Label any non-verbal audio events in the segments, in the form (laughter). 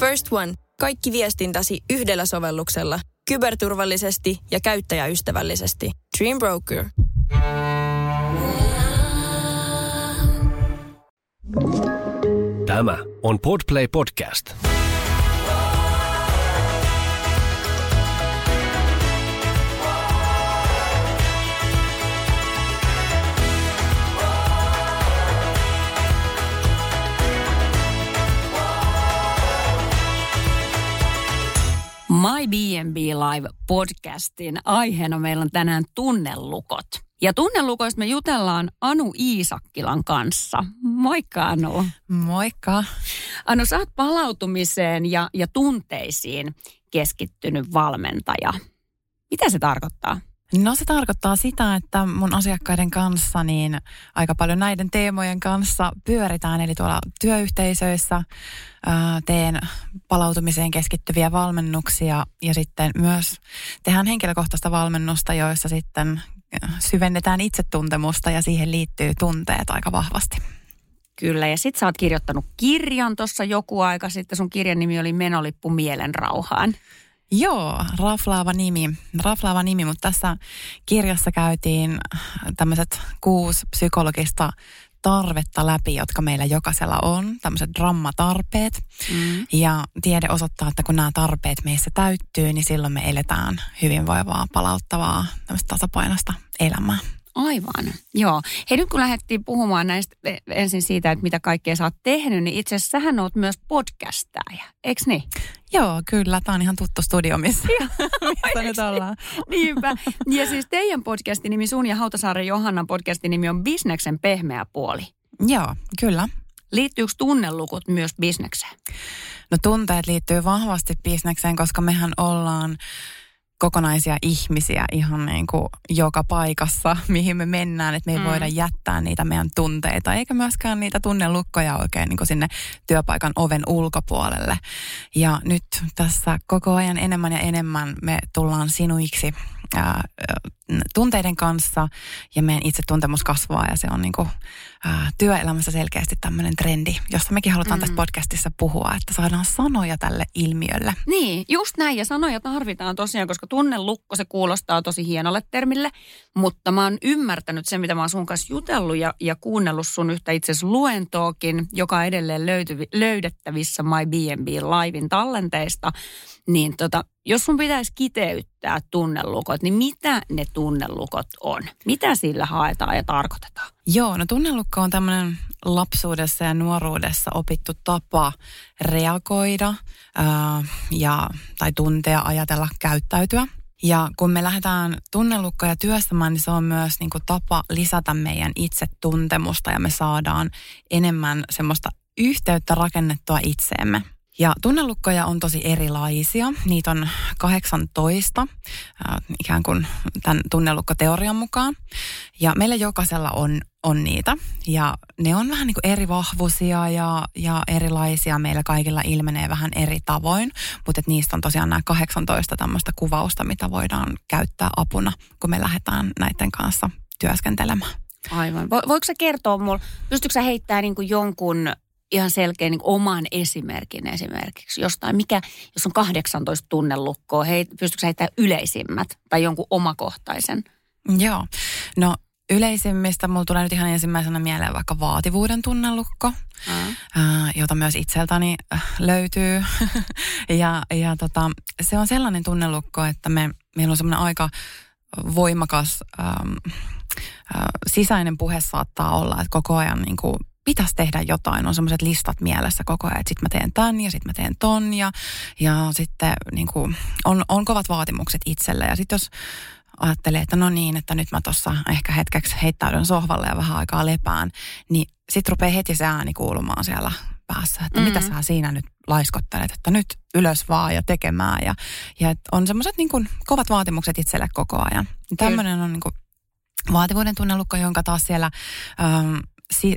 First One. Kaikki viestintäsi yhdellä sovelluksella. Kyberturvallisesti ja käyttäjäystävällisesti. Dream Broker. Tämä on Podplay Podcast. My B&B Live podcastin aiheena meillä on tänään tunnelukot. Ja tunnelukoista me jutellaan Anu Iisakkilan kanssa. Moikka Anu. Moikka. Anu, sä oot palautumiseen ja, ja tunteisiin keskittynyt valmentaja. Mitä se tarkoittaa? No se tarkoittaa sitä, että mun asiakkaiden kanssa niin aika paljon näiden teemojen kanssa pyöritään. Eli tuolla työyhteisöissä ää, teen palautumiseen keskittyviä valmennuksia ja sitten myös tehdään henkilökohtaista valmennusta, joissa sitten syvennetään itsetuntemusta ja siihen liittyy tunteet aika vahvasti. Kyllä, ja sit sä oot kirjoittanut kirjan tuossa joku aika sitten. Sun kirjan nimi oli Menolippu mielenrauhaan. Joo, raflaava nimi, raflaava nimi, mutta tässä kirjassa käytiin tämmöiset kuusi psykologista tarvetta läpi, jotka meillä jokaisella on, tämmöiset drammatarpeet. Mm. Ja tiede osoittaa, että kun nämä tarpeet meissä täyttyy, niin silloin me eletään hyvinvoivaa, palauttavaa, tämmöistä tasapainosta elämää. Aivan, joo. Hei nyt kun lähdettiin puhumaan näistä e, ensin siitä, että mitä kaikkea sä oot tehnyt, niin itse asiassa sähän oot myös podcastaja, eikö niin? Joo, kyllä. Tämä on ihan tuttu studio, missä, missä nyt ollaan. Niinpä. Ja siis teidän podcastin nimi, sun ja Hautasaaren Johannan podcastin nimi on Bisneksen pehmeä puoli. Joo, kyllä. Liittyykö tunnelukut myös bisnekseen? No tunteet liittyy vahvasti bisnekseen, koska mehän ollaan kokonaisia ihmisiä ihan niin kuin joka paikassa, (laughs) mihin me mennään, että me ei mm. voida jättää niitä meidän tunteita, eikä myöskään niitä tunnelukkoja oikein niin kuin sinne työpaikan oven ulkopuolelle. Ja nyt tässä koko ajan enemmän ja enemmän me tullaan sinuiksi ää, tunteiden kanssa ja meidän itsetuntemus kasvaa ja se on niin kuin, ää, työelämässä selkeästi tämmöinen trendi, josta mekin halutaan mm. tässä podcastissa puhua, että saadaan sanoja tälle ilmiölle. Niin, just näin ja sanoja tarvitaan tosiaan, koska tunnelukko se kuulostaa tosi hienolle termille, mutta mä oon ymmärtänyt sen, mitä mä oon sun kanssa jutellut ja, ja kuunnellut sun yhtä itse luentoakin, joka edelleen löytyvi, löydettävissä My B&B Livein tallenteista, niin tota, jos sun pitäisi kiteyttää tunnelukot, niin mitä ne tunnelukot on? Mitä sillä haetaan ja tarkoitetaan? Joo, no tunnelukko on tämmöinen lapsuudessa ja nuoruudessa opittu tapa reagoida ää, ja, tai tuntea, ajatella, käyttäytyä. Ja kun me lähdetään tunnelukkoja työstämään, niin se on myös niin kuin tapa lisätä meidän itsetuntemusta ja me saadaan enemmän semmoista yhteyttä rakennettua itseemme. Ja tunnelukkoja on tosi erilaisia. Niitä on 18 äh, ikään kuin tämän tunnelukkoteorian mukaan. Ja meillä jokaisella on, on niitä. Ja ne on vähän niin kuin eri vahvuisia ja, ja erilaisia. Meillä kaikilla ilmenee vähän eri tavoin. Mutta niistä on tosiaan nämä 18 tämmöistä kuvausta, mitä voidaan käyttää apuna, kun me lähdetään näiden kanssa työskentelemään. Aivan. Voiko sä kertoa mulle, pystytkö sä heittämään niin jonkun ihan selkeä niin oman esimerkin esimerkiksi jostain. Mikä, jos on 18 tunnelukkoa, hei, pystytkö heittämään yleisimmät tai jonkun omakohtaisen? Joo. No yleisimmistä mulla tulee nyt ihan ensimmäisenä mieleen vaikka vaativuuden tunnelukko, mm. jota myös itseltäni äh, löytyy. (laughs) ja ja tota, se on sellainen tunnelukko, että me, meillä on semmoinen aika voimakas ähm, äh, sisäinen puhe saattaa olla, että koko ajan niin kuin pitäisi tehdä jotain. On semmoiset listat mielessä koko ajan, että sitten mä teen tämän ja sitten mä teen ton ja, ja sitten niin kuin, on, on kovat vaatimukset itselle. Ja sitten jos ajattelee, että no niin, että nyt mä tuossa ehkä hetkeksi heittäydyn sohvalle ja vähän aikaa lepään, niin sitten rupeaa heti se ääni kuulumaan siellä päässä, että mm-hmm. mitä sä siinä nyt laiskottelet, että nyt ylös vaan ja tekemään. Ja, ja on semmoiset niin kovat vaatimukset itselle koko ajan. Tämmöinen on niin kuin vaativuuden tunnelukko, jonka taas siellä ähm,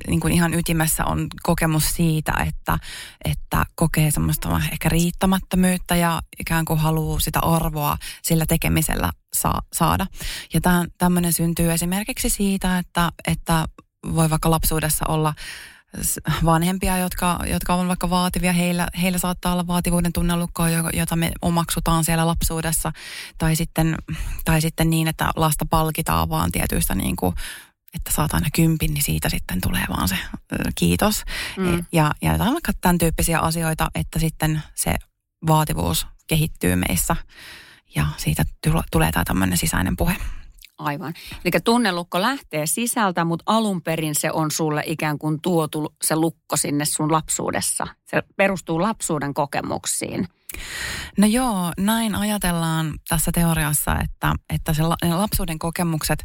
niin kuin ihan ytimessä on kokemus siitä, että, että kokee semmoista ehkä riittämättömyyttä ja ikään kuin haluaa sitä arvoa sillä tekemisellä saa, saada. Ja tämmöinen syntyy esimerkiksi siitä, että, että voi vaikka lapsuudessa olla vanhempia, jotka, jotka on vaikka vaativia, heillä, heillä saattaa olla vaativuuden tunnelukkoa, jota me omaksutaan siellä lapsuudessa, tai sitten, tai sitten niin, että lasta palkitaan vaan tietyistä niin kuin että saat aina kympin, niin siitä sitten tulee vaan se kiitos. Mm. Ja, ja jotain vaikka tämän tyyppisiä asioita, että sitten se vaativuus kehittyy meissä ja siitä tulee tämä tämmöinen sisäinen puhe. Aivan. Eli tunnelukko lähtee sisältä, mutta alun perin se on sulle ikään kuin tuotu se lukko sinne sun lapsuudessa. Se perustuu lapsuuden kokemuksiin. No joo, näin ajatellaan tässä teoriassa, että, että se lapsuuden kokemukset,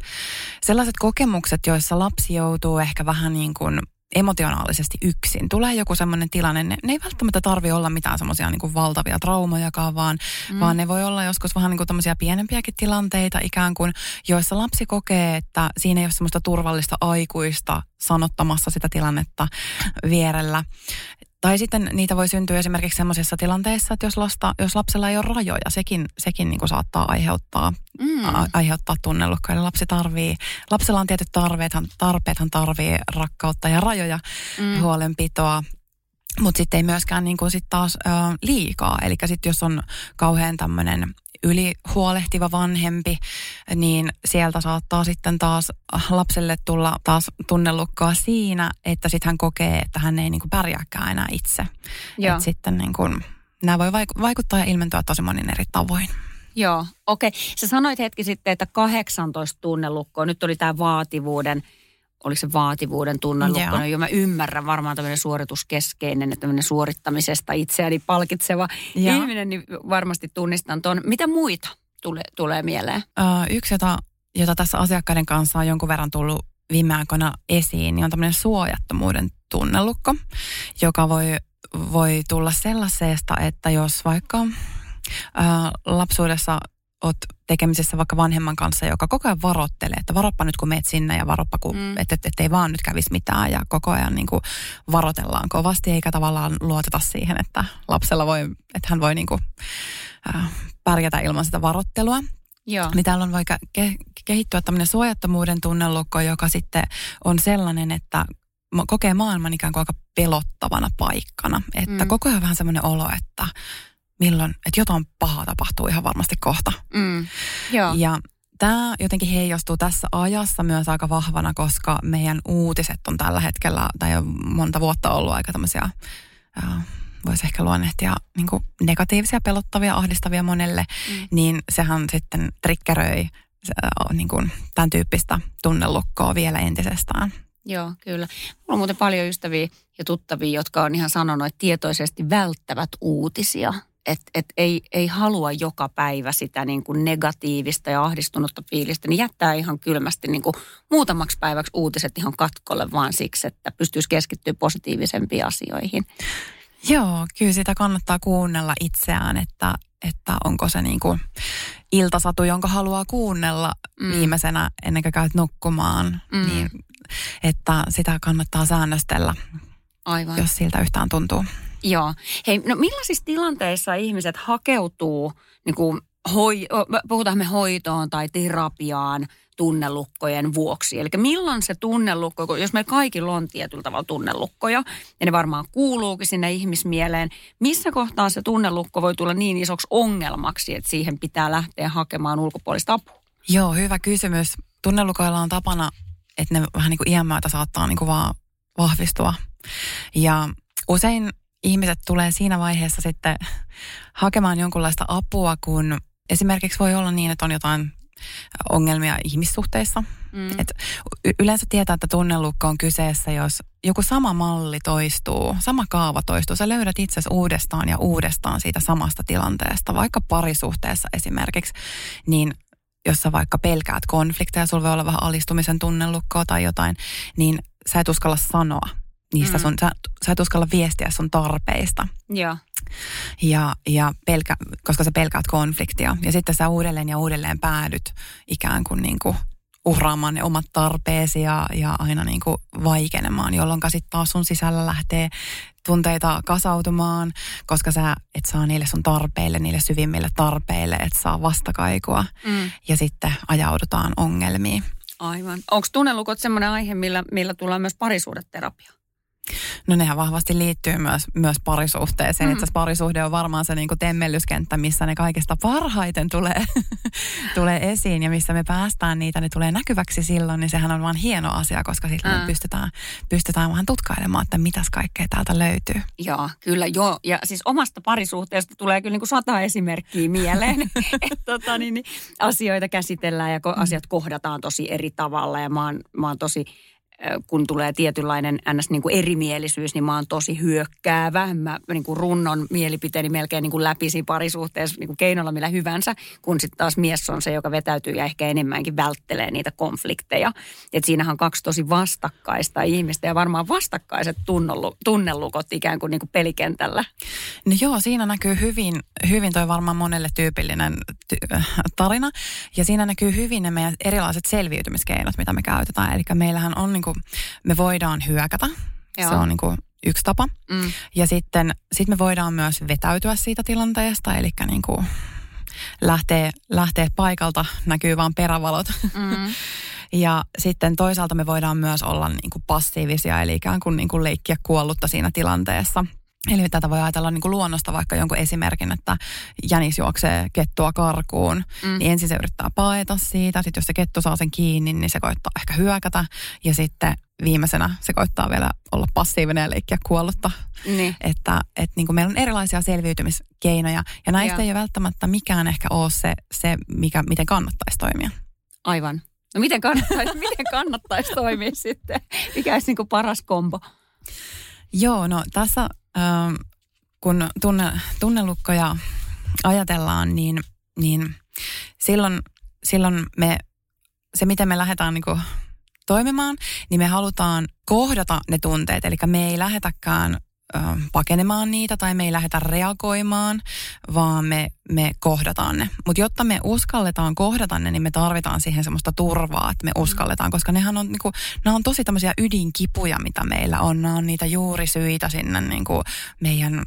sellaiset kokemukset, joissa lapsi joutuu ehkä vähän niin kuin emotionaalisesti yksin. Tulee joku semmoinen tilanne, ne, ne ei välttämättä tarvi olla mitään semmoisia niin valtavia traumojakaan, vaan, mm. vaan ne voi olla joskus vähän niin kuin tämmöisiä pienempiäkin tilanteita ikään kuin, joissa lapsi kokee, että siinä ei ole semmoista turvallista aikuista sanottamassa sitä tilannetta vierellä. Tai sitten niitä voi syntyä esimerkiksi sellaisissa tilanteissa, että jos, lasta, jos lapsella ei ole rajoja, sekin, sekin niin kuin saattaa aiheuttaa, mm. a, aiheuttaa tunnelukkaa. Eli lapsi tarvii, lapsella on tietyt tarpeet, tarpeethan tarvii rakkautta ja rajoja, mm. huolenpitoa, mutta sitten ei myöskään niin kuin sit taas ö, liikaa. Eli sitten jos on kauhean tämmöinen ylihuolehtiva vanhempi, niin sieltä saattaa sitten taas lapselle tulla taas tunnelukkaa siinä, että sitten hän kokee, että hän ei niin kuin pärjääkään enää itse. Että sitten niin kuin, nämä voi vaikuttaa ja ilmentyä tosi monin eri tavoin. Joo, okei. Okay. Sä sanoit hetki sitten, että 18 tunnelukkoa. Nyt oli tämä vaativuuden – oliko se vaativuuden tunnelukko. Jo mä ymmärrän varmaan tämmöinen suorituskeskeinen, että tämmöinen suorittamisesta itseäni palkitseva ja. ihminen, niin varmasti tunnistan tuon. Mitä muita tule, tulee mieleen? Uh, yksi, jota, jota tässä asiakkaiden kanssa on jonkun verran tullut viime aikoina esiin, niin on tämmöinen suojattomuuden tunnelukko, joka voi, voi tulla sellaisesta, että jos vaikka uh, lapsuudessa oot tekemisissä vaikka vanhemman kanssa, joka koko ajan varottelee, että varoppa nyt kun meet sinne ja varoppa, kun, mm. että et, et ei vaan nyt kävisi mitään ja koko ajan niin kuin varotellaan kovasti eikä tavallaan luoteta siihen, että lapsella voi, että hän voi niin kuin, äh, pärjätä ilman sitä varottelua. Joo. Niin täällä on voi ke- kehittyä tämmöinen suojattomuuden tunnelukko, joka sitten on sellainen, että kokee maailman ikään kuin aika pelottavana paikkana. Että mm. koko ajan vähän semmoinen olo, että milloin, että jotain pahaa tapahtuu ihan varmasti kohta. Mm. Joo. Ja tämä jotenkin heijastuu tässä ajassa myös aika vahvana, koska meidän uutiset on tällä hetkellä, tai jo monta vuotta ollut aika tämmöisiä, äh, voisi ehkä luonnehtia niin negatiivisia, pelottavia, ahdistavia monelle, mm. niin sehän sitten triggeröi äh, niin kuin tämän tyyppistä tunnelukkoa vielä entisestään. Joo, kyllä. Mulla on muuten paljon ystäviä ja tuttavia, jotka on ihan sanonut, että tietoisesti välttävät uutisia että et ei, ei halua joka päivä sitä niin kuin negatiivista ja ahdistunutta fiilistä, niin jättää ihan kylmästi niin kuin muutamaksi päiväksi uutiset ihan katkolle vaan siksi, että pystyisi keskittyä positiivisempiin asioihin. Joo, kyllä sitä kannattaa kuunnella itseään, että, että onko se niin kuin iltasatu, jonka haluaa kuunnella mm. viimeisenä ennen kuin käyt nukkumaan, mm. niin että sitä kannattaa säännöstellä, Aivan. jos siltä yhtään tuntuu. Joo. Hei, no millaisissa tilanteissa ihmiset hakeutuu, niin kuin hoi, puhutaan me hoitoon tai terapiaan tunnelukkojen vuoksi? Eli milloin se tunnelukko, jos me kaikilla on tietyllä tavalla tunnelukkoja, ja ne varmaan kuuluukin sinne ihmismieleen, missä kohtaa se tunnelukko voi tulla niin isoksi ongelmaksi, että siihen pitää lähteä hakemaan ulkopuolista apua? Joo, hyvä kysymys. Tunnelukoilla on tapana, että ne vähän niin kuin iän myötä saattaa niin kuin vaan vahvistua. Ja usein ihmiset tulee siinä vaiheessa sitten hakemaan jonkunlaista apua, kun esimerkiksi voi olla niin, että on jotain ongelmia ihmissuhteissa. Mm. Et yleensä tietää, että tunnelukko on kyseessä, jos joku sama malli toistuu, sama kaava toistuu. Sä löydät itse uudestaan ja uudestaan siitä samasta tilanteesta, vaikka parisuhteessa esimerkiksi, niin jos sä vaikka pelkäät konflikteja, sulla voi olla vähän alistumisen tunnelukkoa tai jotain, niin sä et uskalla sanoa niistä mm. sun, sä, sä et uskalla viestiä sun tarpeista. Joo. Ja, ja pelkä, koska sä pelkäät konfliktia. Ja sitten sä uudelleen ja uudelleen päädyt ikään kuin, niin kuin uhraamaan ne omat tarpeesi ja, ja aina niin kuin vaikenemaan, jolloin sitten taas sun sisällä lähtee tunteita kasautumaan, koska sä et saa niille sun tarpeille, niille syvimmille tarpeille, et saa vastakaikua. Mm. Ja sitten ajaudutaan ongelmiin. Aivan. Onko tunnelukot semmoinen aihe, millä, millä tullaan myös parisuudeterapiaan? No nehän vahvasti liittyy myös, myös parisuhteeseen. Mm. Itse parisuhde on varmaan se niin kuin temmellyskenttä, missä ne kaikista parhaiten tulee, (laughs) tulee esiin ja missä me päästään niitä, ne tulee näkyväksi silloin, niin sehän on vaan hieno asia, koska sitten mm. me pystytään, pystytään vähän tutkailemaan, että mitäs kaikkea täältä löytyy. Joo, kyllä joo. Ja siis omasta parisuhteesta tulee kyllä niin kuin sata esimerkkiä mieleen, (laughs) että tota, niin, niin, asioita käsitellään ja ko- mm. asiat kohdataan tosi eri tavalla ja mä oon, mä oon tosi kun tulee tietynlainen ns. Niin kuin erimielisyys, niin mä oon tosi hyökkäävä. Mä niin kuin runnon mielipiteeni melkein niin kuin läpi siinä parisuhteessa niin kuin keinolla millä hyvänsä, kun sitten taas mies on se, joka vetäytyy ja ehkä enemmänkin välttelee niitä konflikteja. Et siinähän on kaksi tosi vastakkaista ihmistä ja varmaan vastakkaiset tunnelukot ikään kuin, niin kuin pelikentällä. No joo, siinä näkyy hyvin, hyvin toi varmaan monelle tyypillinen ty- tarina. Ja siinä näkyy hyvin ne meidän erilaiset selviytymiskeinot, mitä me käytetään. Eli meillähän on niin kuin, me voidaan hyökätä. Joo. Se on niin kuin yksi tapa. Mm. Ja sitten sit me voidaan myös vetäytyä siitä tilanteesta, eli niin kuin lähtee, lähtee paikalta, näkyy vaan perävalot. Mm. (laughs) ja sitten toisaalta me voidaan myös olla niin kuin passiivisia, eli ikään kuin, niin kuin leikkiä kuollutta siinä tilanteessa – Eli tätä voi ajatella niin kuin luonnosta vaikka jonkun esimerkin, että jänis juoksee kettua karkuun, mm. niin ensin se yrittää paeta siitä. Sitten jos se kettu saa sen kiinni, niin se koittaa ehkä hyökätä. Ja sitten viimeisenä se koittaa vielä olla passiivinen ja leikkiä kuollutta. Niin. Että, että niin kuin meillä on erilaisia selviytymiskeinoja. Ja näistä ja. ei välttämättä mikään ehkä ole se, se mikä, miten kannattaisi toimia. Aivan. No miten kannattaisi, (laughs) miten kannattaisi toimia sitten? Mikä olisi niin kuin paras kombo? Joo, no tässä kun tunne, tunnelukkoja ajatellaan, niin, niin silloin, silloin me, se miten me lähdetään niin kuin toimimaan, niin me halutaan kohdata ne tunteet. Eli me ei lähetäkään pakenemaan niitä tai me ei lähdetä reagoimaan, vaan me, me kohdataan ne. Mutta jotta me uskalletaan kohdata ne, niin me tarvitaan siihen semmoista turvaa, että me uskalletaan, koska nehän on, niinku, nämä on tosi tämmöisiä ydinkipuja, mitä meillä on. Nämä on niitä juurisyitä sinne niinku meidän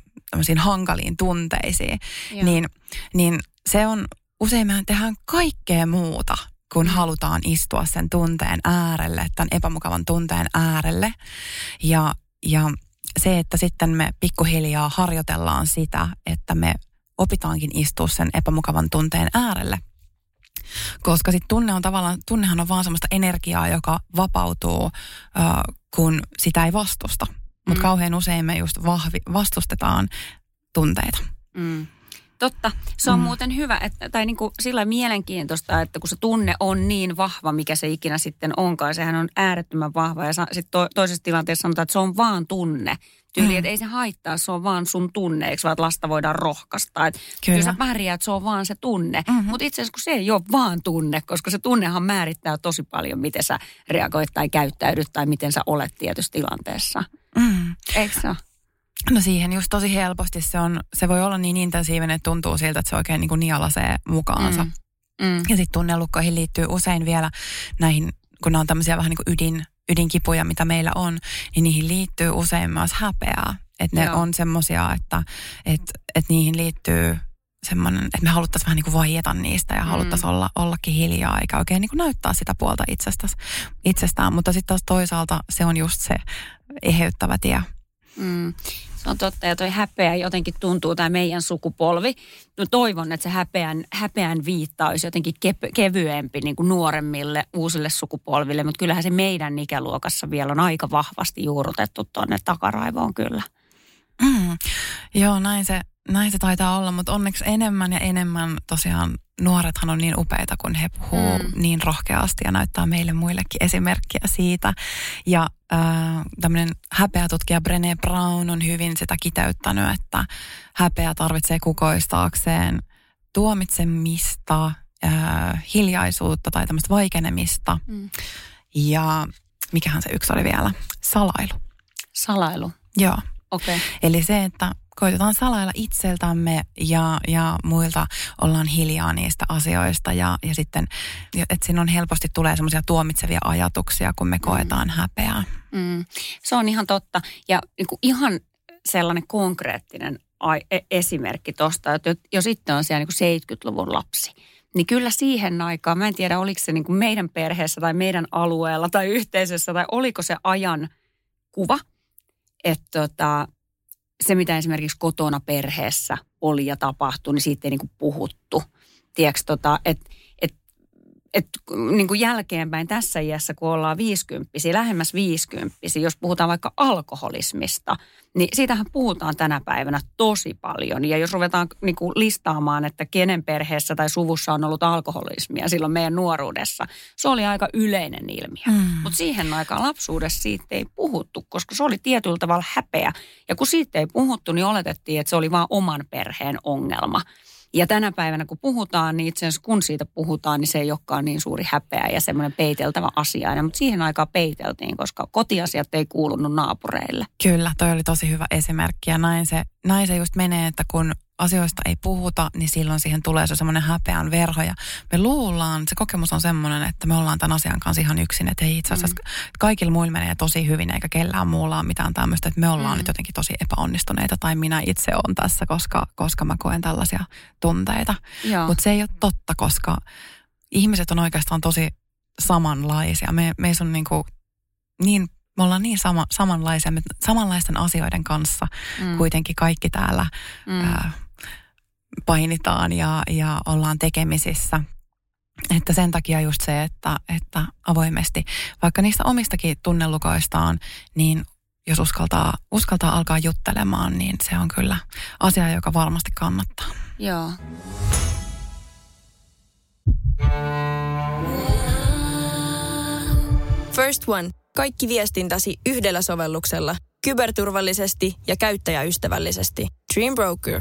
hankaliin tunteisiin. Niin, niin se on, usein me tehdään kaikkea muuta kun mm. halutaan istua sen tunteen äärelle, tämän epämukavan tunteen äärelle. Ja, ja se, että sitten me pikkuhiljaa harjoitellaan sitä, että me opitaankin istua sen epämukavan tunteen äärelle. Koska sitten tunne on tavallaan, tunnehan on vaan semmoista energiaa, joka vapautuu, kun sitä ei vastusta. Mutta mm. kauhean usein me just vahvi, vastustetaan tunteita. Mm. Totta. Se on mm. muuten hyvä, että, tai niin kuin sillä mielenkiintoista, että kun se tunne on niin vahva, mikä se ikinä sitten onkaan, sehän on äärettömän vahva. Ja sitten to, toisessa tilanteessa sanotaan, että se on vaan tunne. Tyyli, mm. että ei se haittaa, se on vaan sun tunne, eikö vaan, että lasta voidaan rohkaista. Että kyllä. kyllä sä pärjäät, se on vaan se tunne. Mm-hmm. Mutta itse asiassa kun se ei ole vaan tunne, koska se tunnehan määrittää tosi paljon, miten sä reagoit tai käyttäydyt tai miten sä olet tietyssä tilanteessa. Mm. Eikö se No siihen just tosi helposti se on, se voi olla niin intensiivinen, että tuntuu siltä, että se oikein niin kuin nielasee mukaansa. Mm. Mm. Ja sitten tunnelukkoihin liittyy usein vielä näihin, kun nämä on tämmöisiä vähän niin kuin ydin, ydinkipuja, mitä meillä on, niin niihin liittyy usein myös häpeää. Että ne Joo. on semmoisia, että et, et niihin liittyy semmoinen, että me haluttaisiin vähän niin kuin vaieta niistä ja mm. haluttaisiin olla, ollakin hiljaa eikä oikein niin kuin näyttää sitä puolta itsestäs, itsestään. Mutta sitten taas toisaalta se on just se eheyttävä tie. Mm. Se on totta ja toi häpeä jotenkin tuntuu, tai meidän sukupolvi. No toivon, että se häpeän, häpeän viitta olisi jotenkin ke- kevyempi niin kuin nuoremmille uusille sukupolville, mutta kyllähän se meidän ikäluokassa vielä on aika vahvasti juurrutettu tuonne takaraivoon kyllä. Mm. Joo, näin se, näin se taitaa olla, mutta onneksi enemmän ja enemmän tosiaan nuorethan on niin upeita, kun he puhuu mm. niin rohkeasti ja näyttää meille muillekin esimerkkiä siitä. Ja äh, tämmöinen häpeätutkija Brené Brown on hyvin sitä kiteyttänyt, että häpeä tarvitsee kukoistaakseen tuomitsemista, äh, hiljaisuutta tai tämmöistä vaikenemista. Mm. Ja mikähän se yksi oli vielä? Salailu. Salailu? Joo. Okay. Eli se, että koitetaan salailla itseltämme ja, ja muilta ollaan hiljaa niistä asioista ja, ja sitten, että siinä on helposti tulee semmoisia tuomitsevia ajatuksia, kun me mm. koetaan mm. häpeää. Mm. Se on ihan totta ja niin kuin ihan sellainen konkreettinen e, esimerkki tuosta, että jos sitten on siellä niin kuin 70-luvun lapsi, niin kyllä siihen aikaan, mä en tiedä oliko se niin kuin meidän perheessä tai meidän alueella tai yhteisössä tai oliko se ajan kuva – että tota, se, mitä esimerkiksi kotona perheessä oli ja tapahtui, niin siitä ei niin kuin puhuttu. Tiedätkö, tota, että että niin kuin jälkeenpäin tässä iässä, kun ollaan viisikymppisiä, lähemmäs viisikymppisiä, jos puhutaan vaikka alkoholismista, niin siitähän puhutaan tänä päivänä tosi paljon. Ja jos ruvetaan niin kuin listaamaan, että kenen perheessä tai suvussa on ollut alkoholismia silloin meidän nuoruudessa, se oli aika yleinen ilmiö. Mm. Mutta siihen aikaan lapsuudessa siitä ei puhuttu, koska se oli tietyllä tavalla häpeä. Ja kun siitä ei puhuttu, niin oletettiin, että se oli vain oman perheen ongelma. Ja tänä päivänä kun puhutaan, niin itse asiassa kun siitä puhutaan, niin se ei olekaan niin suuri häpeä ja semmoinen peiteltävä asia. Mutta siihen aikaan peiteltiin, koska kotiasiat ei kuulunut naapureille. Kyllä, toi oli tosi hyvä esimerkki ja näin se, näin se just menee, että kun asioista ei puhuta, niin silloin siihen tulee se semmoinen häpeän verho. Ja me luullaan, se kokemus on semmoinen, että me ollaan tämän asian kanssa ihan yksin. Että hei itse asiassa mm. kaikilla muilla menee tosi hyvin, eikä kellään muulla ole mitään tämmöistä, että me ollaan mm. nyt jotenkin tosi epäonnistuneita. Tai minä itse olen tässä, koska, koska mä koen tällaisia tunteita. Mutta se ei ole totta, koska ihmiset on oikeastaan tosi samanlaisia. Me, meissä on niin, kuin niin me ollaan niin sama, samanlaisia, me samanlaisten asioiden kanssa mm. kuitenkin kaikki täällä mm. ää, painitaan ja, ja ollaan tekemisissä. Että sen takia just se, että, että avoimesti, vaikka niistä omistakin tunnelukoistaan, niin jos uskaltaa, uskaltaa alkaa juttelemaan, niin se on kyllä asia, joka varmasti kannattaa. Joo. First One. Kaikki viestintäsi yhdellä sovelluksella. Kyberturvallisesti ja käyttäjäystävällisesti. Dream Broker.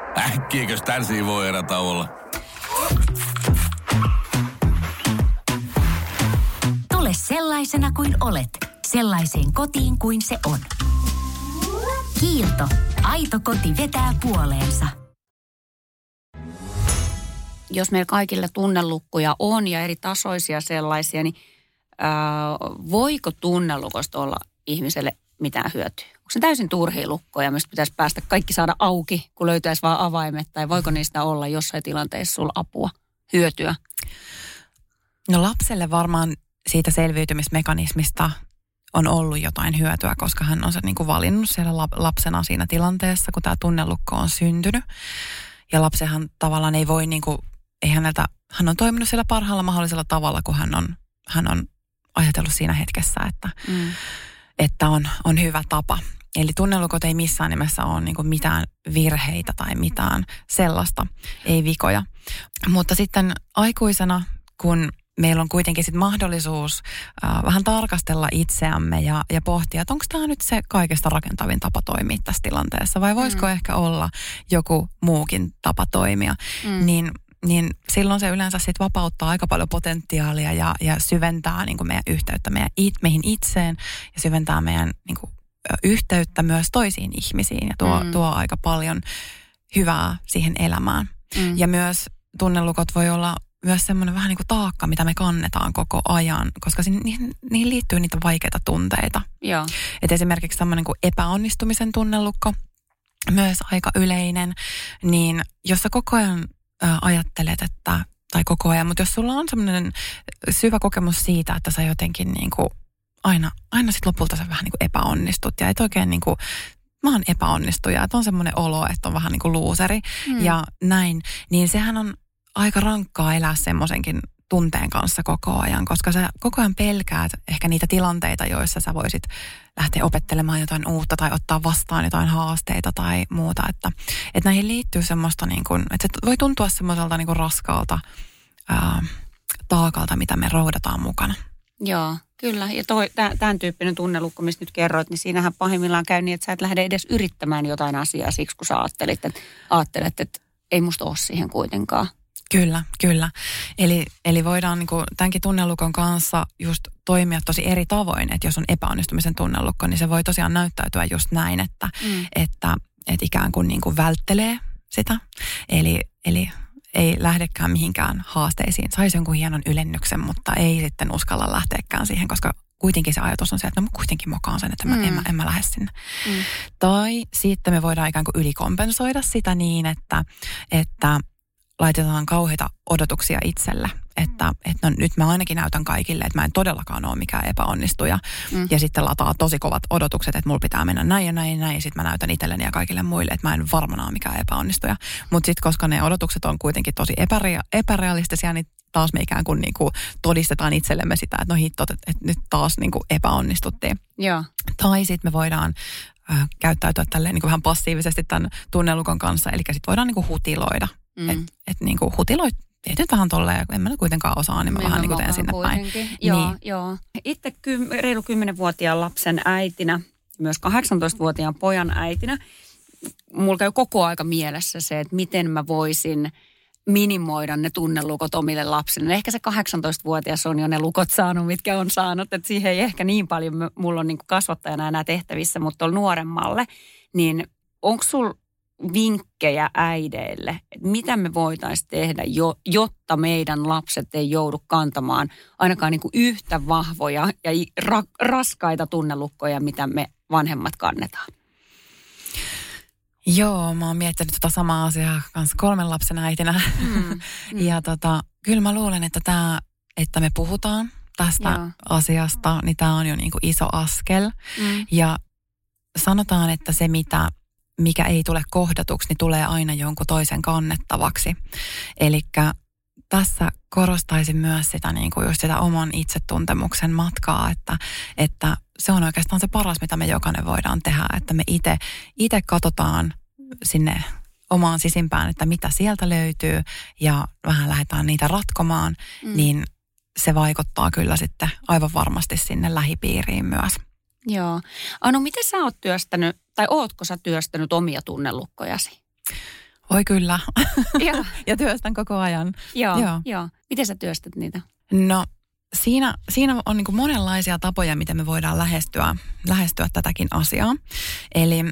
äkkiäkös tän voi erä olla? Tule sellaisena kuin olet, sellaiseen kotiin kuin se on. Kiilto. Aito koti vetää puoleensa. Jos meillä kaikilla tunnelukkuja on ja eri tasoisia sellaisia, niin äh, voiko tunnelukosta olla ihmiselle mitään hyötyä? Se täysin turhia lukkoja, mistä pitäisi päästä kaikki saada auki, kun löytäisi vain avaimet, tai voiko niistä olla jossain tilanteessa sulla apua, hyötyä? No lapselle varmaan siitä selviytymismekanismista on ollut jotain hyötyä, koska hän on se niin kuin valinnut siellä lapsena siinä tilanteessa, kun tämä tunnelukko on syntynyt. Ja lapsehan tavallaan ei voi, niin kuin, ei häneltä, hän on toiminut siellä parhaalla mahdollisella tavalla, kun hän on, hän on ajatellut siinä hetkessä, että, mm. että on, on hyvä tapa. Eli tunnelukot ei missään nimessä ole niin mitään virheitä tai mitään sellaista, ei vikoja. Mutta sitten aikuisena, kun meillä on kuitenkin sit mahdollisuus äh, vähän tarkastella itseämme ja, ja pohtia, että onko tämä nyt se kaikesta rakentavin tapa toimia tässä tilanteessa vai voisiko mm. ehkä olla joku muukin tapa toimia. Mm. Niin niin silloin se yleensä sit vapauttaa aika paljon potentiaalia ja, ja syventää niin kuin meidän yhteyttä meidän, it, meihin itseen ja syventää meidän niin kuin, yhteyttä myös toisiin ihmisiin ja tuo, mm. tuo aika paljon hyvää siihen elämään. Mm. Ja myös tunnelukot voi olla myös semmoinen vähän niin kuin taakka, mitä me kannetaan koko ajan, koska niihin, niihin liittyy niitä vaikeita tunteita. Joo. Et esimerkiksi tämmöinen kuin epäonnistumisen tunnelukko, myös aika yleinen, niin jos sä koko ajan ä, ajattelet, että, tai koko ajan, mutta jos sulla on semmoinen syvä kokemus siitä, että sä jotenkin niin kuin aina, aina sit lopulta sä vähän niin kuin epäonnistut ja et oikein niin kuin mä oon epäonnistuja, että on semmoinen olo, että on vähän niin kuin luuseri mm. ja näin, niin sehän on aika rankkaa elää semmoisenkin tunteen kanssa koko ajan, koska sä koko ajan pelkäät ehkä niitä tilanteita, joissa sä voisit lähteä opettelemaan jotain uutta tai ottaa vastaan jotain haasteita tai muuta. Että, että näihin liittyy semmoista, niin kuin, että se voi tuntua semmoiselta niin kuin raskaalta ää, taakalta, mitä me roudataan mukana. Joo, kyllä. Ja toi, tämän tyyppinen tunnelukko, mistä nyt kerroit, niin siinähän pahimmillaan käy niin, että sä et lähde edes yrittämään jotain asiaa siksi, kun sä ajattelit, että, ajattelet, että ei musta ole siihen kuitenkaan Kyllä, kyllä. Eli, eli voidaan niin kuin tämänkin tunnelukon kanssa just toimia tosi eri tavoin, että jos on epäonnistumisen tunnelukko, niin se voi tosiaan näyttäytyä just näin, että, mm. että, että ikään kuin, niin kuin välttelee sitä. Eli, eli ei lähdekään mihinkään haasteisiin. Saisi jonkun hienon ylennyksen, mutta ei sitten uskalla lähteäkään siihen, koska kuitenkin se ajatus on se, että no mä kuitenkin mokaan sen, että mä, mm. en, mä, en mä lähde sinne. Mm. Tai sitten me voidaan ikään kuin ylikompensoida sitä niin, että, että laitetaan kauheita odotuksia itselle. Että, että no, nyt mä ainakin näytän kaikille, että mä en todellakaan ole mikään epäonnistuja. Mm. Ja sitten lataa tosi kovat odotukset, että mulla pitää mennä näin ja näin ja näin. Ja sitten mä näytän itselleni ja kaikille muille, että mä en varmana ole mikään epäonnistuja. Mutta sitten koska ne odotukset on kuitenkin tosi epärea- epärealistisia, niin taas me ikään kuin, niin kuin todistetaan itsellemme sitä, että no hittot, että, että nyt taas niin kuin epäonnistuttiin. Joo. Tai sitten me voidaan äh, käyttäytyä tälleen niin kuin vähän passiivisesti tämän tunnelukon kanssa, eli sitten voidaan niin kuin hutiloida. Mm. Että et niin kuin hutiloit teet nyt vähän tolleen, en mä kuitenkaan osaa, niin mä vähän niin teen sinne kuitenkin. päin. Joo, niin. joo. Itse ky- reilu 10-vuotiaan lapsen äitinä, myös 18-vuotiaan pojan äitinä, mulla käy koko aika mielessä se, että miten mä voisin – minimoida ne tunnelukot omille lapsille. Ehkä se 18-vuotias on jo ne lukot saanut, mitkä on saanut. Että siihen ei ehkä niin paljon, mulla on niin kasvattajana enää tehtävissä, mutta on nuoremmalle. Niin onko sul vinkkejä äideille, että mitä me voitaisiin tehdä, jo, jotta meidän lapset ei joudu kantamaan ainakaan niin kuin yhtä vahvoja ja ra, raskaita tunnelukkoja, mitä me vanhemmat kannetaan? Joo, mä oon miettinyt tota samaa asiaa kanssa kolmen lapsen äitinä. Mm, (laughs) mm. ja tota, kyllä mä luulen, että tämä, että me puhutaan tästä Joo. asiasta, niin tämä on jo niinku iso askel. Mm. Ja sanotaan, että se mitä, mikä ei tule kohdatuksi, niin tulee aina jonkun toisen kannettavaksi. Eli tässä korostaisin myös sitä, niin kuin just sitä oman itsetuntemuksen matkaa, että, että se on oikeastaan se paras, mitä me jokainen voidaan tehdä, että me itse katsotaan sinne omaan sisimpään, että mitä sieltä löytyy ja vähän lähdetään niitä ratkomaan, mm. niin se vaikuttaa kyllä sitten aivan varmasti sinne lähipiiriin myös. Joo. Anu, miten sä oot työstänyt, tai ootko sä työstänyt omia tunnelukkojasi? Oi kyllä. Joo. (laughs) ja työstän koko ajan. Joo, joo. joo. Miten sä työstät niitä? No siinä, siinä on niin monenlaisia tapoja, miten me voidaan lähestyä, lähestyä tätäkin asiaa. Eli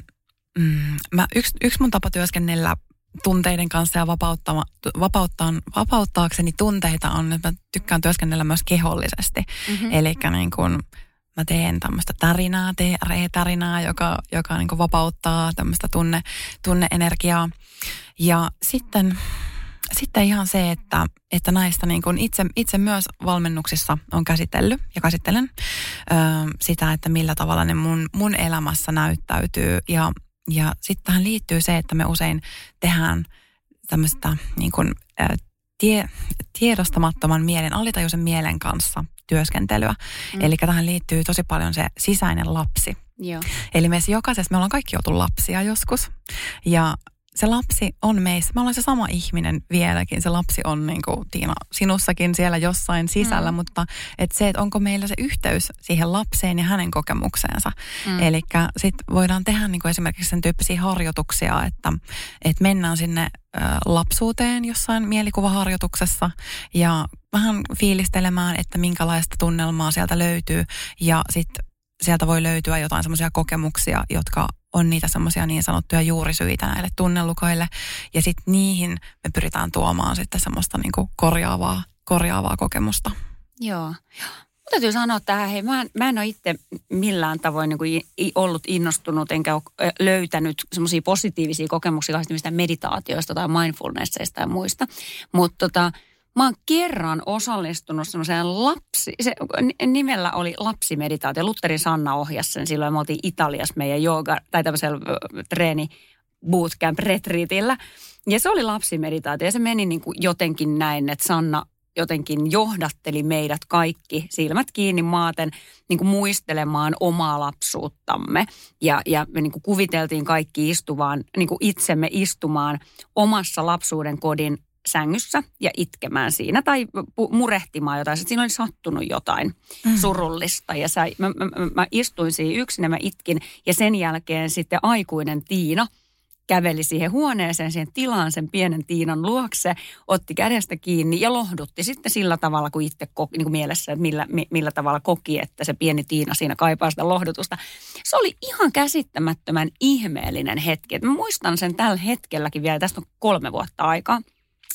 mm, mä, yksi, yksi mun tapa työskennellä tunteiden kanssa ja vapauttaa, vapauttaa, vapauttaakseni tunteita on, että mä tykkään työskennellä myös kehollisesti. Mm-hmm. Eli niin kuin, mä teen tämmöistä tärinää, TRE-tärinää, joka, joka niin vapauttaa tämmöistä tunne, tunneenergiaa. Ja sitten sitten ihan se, että, että näistä niin kuin itse, itse myös valmennuksissa on käsitellyt ja käsittelen ö, sitä, että millä tavalla ne mun, mun elämässä näyttäytyy. Ja, ja sitten tähän liittyy se, että me usein tehdään tämmöistä niin kuin, tie, tiedostamattoman mielen, alitajuisen mielen kanssa työskentelyä. Mm. Eli tähän liittyy tosi paljon se sisäinen lapsi. Joo. Eli meissä jokaisessa, me ollaan kaikki oltu lapsia joskus. Ja se lapsi on meissä. Me ollaan se sama ihminen vieläkin. Se lapsi on niin kuin Tiina sinussakin siellä jossain sisällä, mm. mutta et se, että onko meillä se yhteys siihen lapseen ja hänen kokemukseensa. Mm. Eli sitten voidaan tehdä niin kuin esimerkiksi sen tyyppisiä harjoituksia, että, että mennään sinne lapsuuteen jossain mielikuvaharjoituksessa ja vähän fiilistelemään, että minkälaista tunnelmaa sieltä löytyy ja sitten sieltä voi löytyä jotain semmoisia kokemuksia, jotka on niitä semmoisia niin sanottuja juurisyitä näille tunnelukoille. Ja sitten niihin me pyritään tuomaan sitten semmoista niin kuin korjaavaa, korjaavaa kokemusta. Joo. Mutta täytyy sanoa tähän, hei, mä en, mä en ole itse millään tavoin niin kuin ollut innostunut enkä ole löytänyt semmoisia positiivisia kokemuksia mistä meditaatioista tai mindfulnessista ja muista. Mutta tota, Mä oon kerran osallistunut semmoiseen lapsi, se nimellä oli lapsimeditaatio. Lutterin Sanna ohjasi sen silloin. Me oltiin Italiassa meidän jooga, tai tämmöisellä treeni bootcamp retriitillä. Ja se oli lapsimeditaatio ja se meni niin kuin jotenkin näin, että Sanna jotenkin johdatteli meidät kaikki silmät kiinni maaten niin kuin muistelemaan omaa lapsuuttamme. Ja, ja me niin kuin kuviteltiin kaikki istuvaan, niin kuin itsemme istumaan omassa lapsuuden kodin sängyssä ja itkemään siinä tai murehtimaan jotain. Että siinä oli sattunut jotain mm. surullista ja sä, mä, mä, mä, mä istuin siinä yksin ja mä itkin ja sen jälkeen sitten aikuinen Tiina käveli siihen huoneeseen, siihen tilaan sen pienen Tiinan luokse, otti kädestä kiinni ja lohdutti sitten sillä tavalla, kun itse koki, niin kuin mielessä, että millä, millä tavalla koki, että se pieni Tiina siinä kaipaa sitä lohdutusta. Se oli ihan käsittämättömän ihmeellinen hetki. Et mä muistan sen tällä hetkelläkin vielä, tästä on kolme vuotta aikaa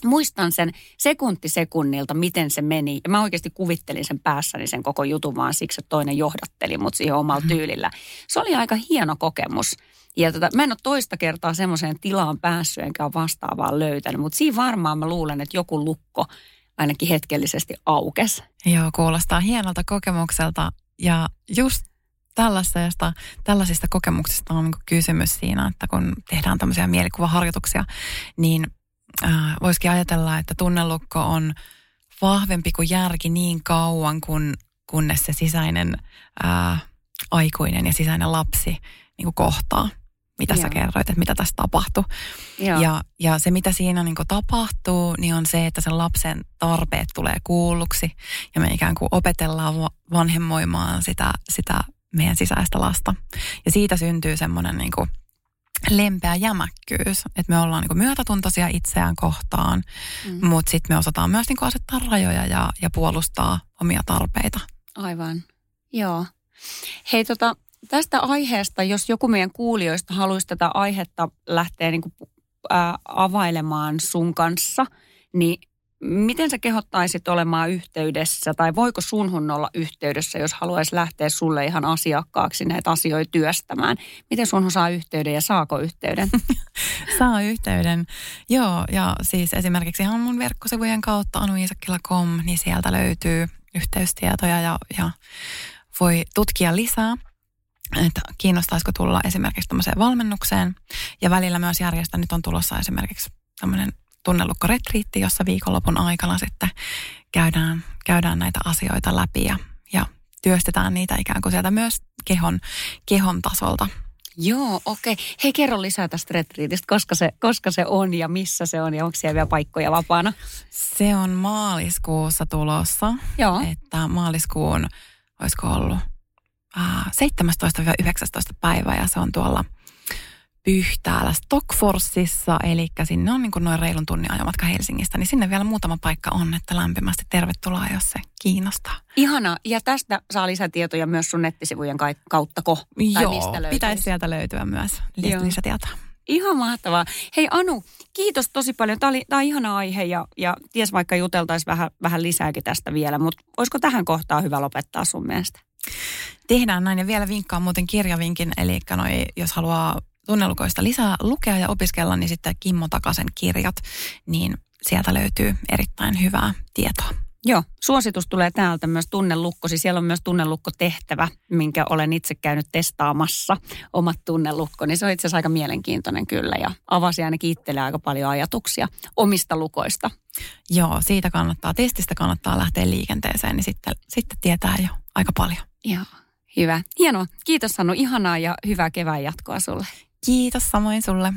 muistan sen sekunti sekunnilta, miten se meni. Ja mä oikeasti kuvittelin sen päässäni sen koko jutun vaan siksi, että toinen johdatteli mut siihen omalla mm. tyylillä. Se oli aika hieno kokemus. Ja tota, mä en ole toista kertaa semmoiseen tilaan päässyt enkä ole vastaavaa löytänyt, mutta siinä varmaan mä luulen, että joku lukko ainakin hetkellisesti aukes. Joo, kuulostaa hienolta kokemukselta ja just tällaisesta, tällaisista kokemuksista on niin kysymys siinä, että kun tehdään tämmöisiä mielikuvaharjoituksia, niin äh, voisikin ajatella, että tunnelukko on vahvempi kuin järki niin kauan, kun, kunnes se sisäinen äh, aikuinen ja sisäinen lapsi niin kuin kohtaa mitä Joo. sä kerroit, että mitä tässä tapahtui. Ja, ja se, mitä siinä niin tapahtuu, niin on se, että sen lapsen tarpeet tulee kuulluksi ja me ikään kuin opetellaan vanhemmoimaan sitä, sitä meidän sisäistä lasta. Ja siitä syntyy semmoinen niin kuin lempeä jämäkkyys, että me ollaan niin myötätuntoisia itseään kohtaan, mm. mutta sitten me osataan myös niin asettaa rajoja ja, ja puolustaa omia tarpeita. Aivan, joo. Hei tota, tästä aiheesta, jos joku meidän kuulijoista haluaisi tätä aihetta lähteä niin kuin, ää, availemaan sun kanssa, niin Miten sä kehottaisit olemaan yhteydessä tai voiko sunhun olla yhteydessä, jos haluaisi lähteä sulle ihan asiakkaaksi näitä asioita työstämään? Miten sunhun saa yhteyden ja saako yhteyden? (laughs) saa yhteyden, joo. Ja siis esimerkiksi ihan mun verkkosivujen kautta anuisakkila.com, niin sieltä löytyy yhteystietoja ja, ja voi tutkia lisää että kiinnostaisiko tulla esimerkiksi tämmöiseen valmennukseen. Ja välillä myös järjestän, nyt on tulossa esimerkiksi tämmöinen tunnelukkoretriitti, jossa viikonlopun aikana sitten käydään, käydään näitä asioita läpi ja, ja työstetään niitä ikään kuin sieltä myös kehon, kehon tasolta. Joo, okei. Okay. Hei, kerro lisää tästä retriitistä, koska se, koska se on ja missä se on ja onko siellä vielä paikkoja vapaana? Se on maaliskuussa tulossa. Joo. Että maaliskuun, olisiko ollut äh, 17-19 päivä ja se on tuolla Pyhtäällä Stockforsissa, eli sinne on niin kuin noin reilun tunnin ajamatka Helsingistä, niin sinne vielä muutama paikka on, että lämpimästi tervetuloa, jos se kiinnostaa. Ihana, ja tästä saa lisätietoja myös sun nettisivujen kautta, ko? Tai Joo, mistä pitäisi sieltä löytyä myös lisätietoa. Ihan mahtavaa. Hei Anu, kiitos tosi paljon. Tämä, oli, tämä on ihana aihe ja, ja ties vaikka juteltaisiin vähän, vähän lisääkin tästä vielä, mutta olisiko tähän kohtaan hyvä lopettaa sun mielestä? Tehdään näin ja vielä vinkkaan muuten kirjavinkin, eli noi, jos haluaa tunnelukoista lisää lukea ja opiskella, niin sitten Kimmo Takasen kirjat, niin sieltä löytyy erittäin hyvää tietoa. Joo, suositus tulee täältä myös tunnelukko. Siis siellä on myös tunnelukko-tehtävä, minkä olen itse käynyt testaamassa, omat tunnelukko. Niin se on itse asiassa aika mielenkiintoinen kyllä ja avasi ainakin itselle aika paljon ajatuksia omista lukoista. Joo, siitä kannattaa, testistä kannattaa lähteä liikenteeseen, niin sitten, sitten tietää jo aika paljon. Joo, hyvä. Hienoa. Kiitos Sannu, ihanaa ja hyvää kevään jatkoa sulle. Kiitos samoin sulle.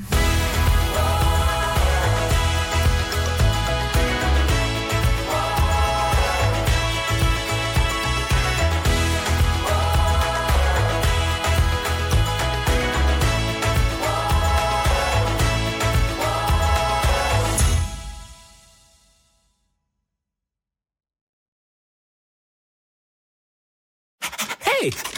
Hei!